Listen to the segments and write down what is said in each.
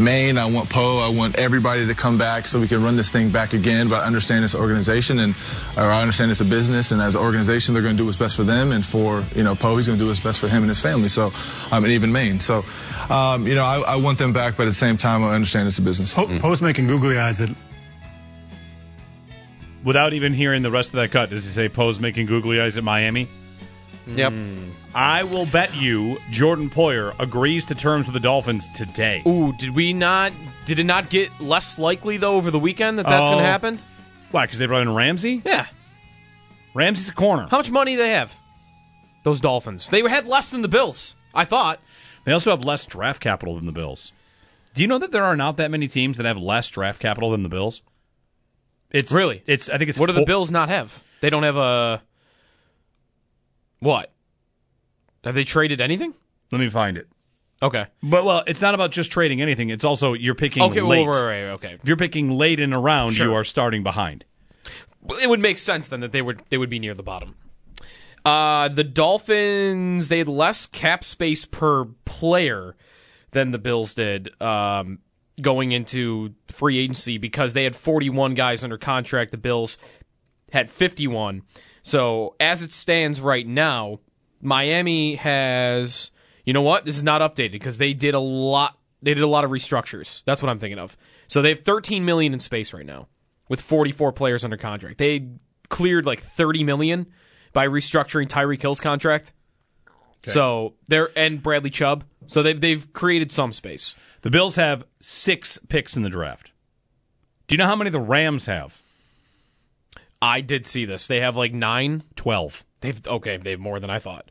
Maine, I want Poe, I want everybody to come back so we can run this thing back again. But I understand it's an organization, and or I understand it's a business, and as an organization, they're going to do what's best for them, and for you know Poe, he's going to do what's best for him and his family. So, um, and even Maine. So, um, you know, I, I, want them back, but at the same time, I understand it's a business. Po- Poe's making googly eyes at. Without even hearing the rest of that cut, does he say Poe's making googly eyes at Miami? Yep. Hmm. I will bet you Jordan Poyer agrees to terms with the Dolphins today. Ooh, did we not? Did it not get less likely though over the weekend that that's Oh. going to happen? Why? Because they brought in Ramsey. Yeah. Ramsey's a corner. How much money do they have? Those Dolphins. They had less than the Bills. I thought. They also have less draft capital than the Bills. Do you know that there are not that many teams that have less draft capital than the Bills? It's Really? It's I think it's What do the four- Bills not have? They don't have a. What? Have they traded anything? Let me find it. Okay. But well, it's not about just trading anything. It's also you're picking Okay. late. Well, right, right, okay. If you're picking late in a round, Sure. you are starting behind. Well, It would make sense then that they would they would be near the bottom. Uh, the Dolphins they had less cap space per player than the Bills did um, going into free agency because they had 41 guys under contract. The Bills had 51. So as it stands right now, Miami has you know what? This is not updated because they did a lot. They did a lot of restructures. That's what I'm thinking of. So they have 13 million in space right now with 44 players under contract. They cleared like 30 million by restructuring Tyreek Hill's contract. So they're and Bradley Chubb. So they've they've created some space. The Bills have six picks in the draft. Do you know how many the Rams have? I did see this. They have like nine. Twelve. They've okay. They have more than I thought,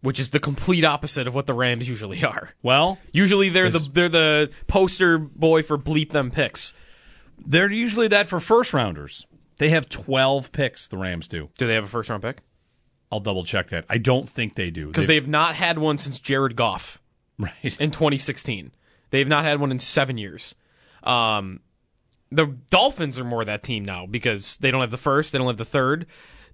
which is the complete opposite of what the Rams usually are. Well, Usually they're the they're the poster boy for bleep them picks. they're usually that for first rounders. They have twelve picks. The Rams do. Do they have a first round pick? I'll double check that. I don't think they do Because they have not had one since Jared Goff. right. in 2016. They've not had one in seven years. Um, the Dolphins are more that team now because they don't have the first, they don't have the third.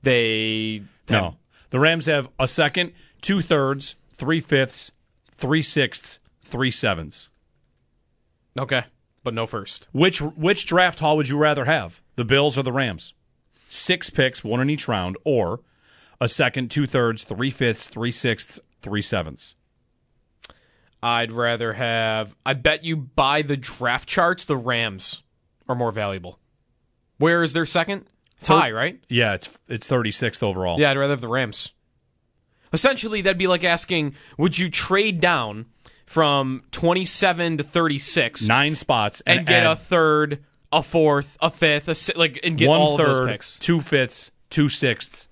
They have, No, the Rams have a second, two thirds, three fifths, three sixths, three sevenths. okay, but no first. Which which draft haul would you rather have? The Bills or the Rams? Six picks, one in each round, or a second, two thirds, three fifths, three sixths, three sevenths. I'd rather have. I bet you by the draft charts, the Rams are more valuable. Where is their second? Tie, right? Yeah, it's it's thirty sixth overall. Yeah, I'd rather have the Rams. Essentially, that'd be like asking, would you trade down from 27 to 36 nine spots and, get a third, a fourth, a fifth, a si- like and get one all of those picks. two fifths, two sixths,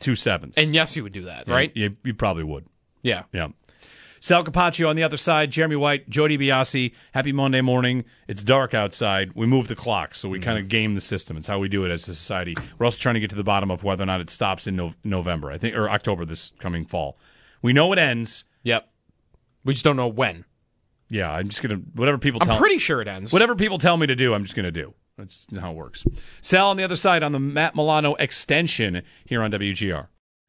two sevenths. And yes, you would do that, Yeah, right? You, you probably would. Yeah. Yeah. Sal Capaccio on the other side, Jeremy White, Joe DiBiase. Happy Monday morning. It's dark outside. We move the clock, so we Mm-hmm. kind of game the system. It's how we do it as a society. We're also trying to get to the bottom of whether or not it stops in no- November, I think, or October this coming fall. We know it ends. Yep. We just don't know when. Yeah, I'm just gonna whatever people I'm tell pretty sure it ends. whatever people tell me to do. I'm just gonna do. That's how it works. Sal on the other side on the Matt Milano extension here on WGR.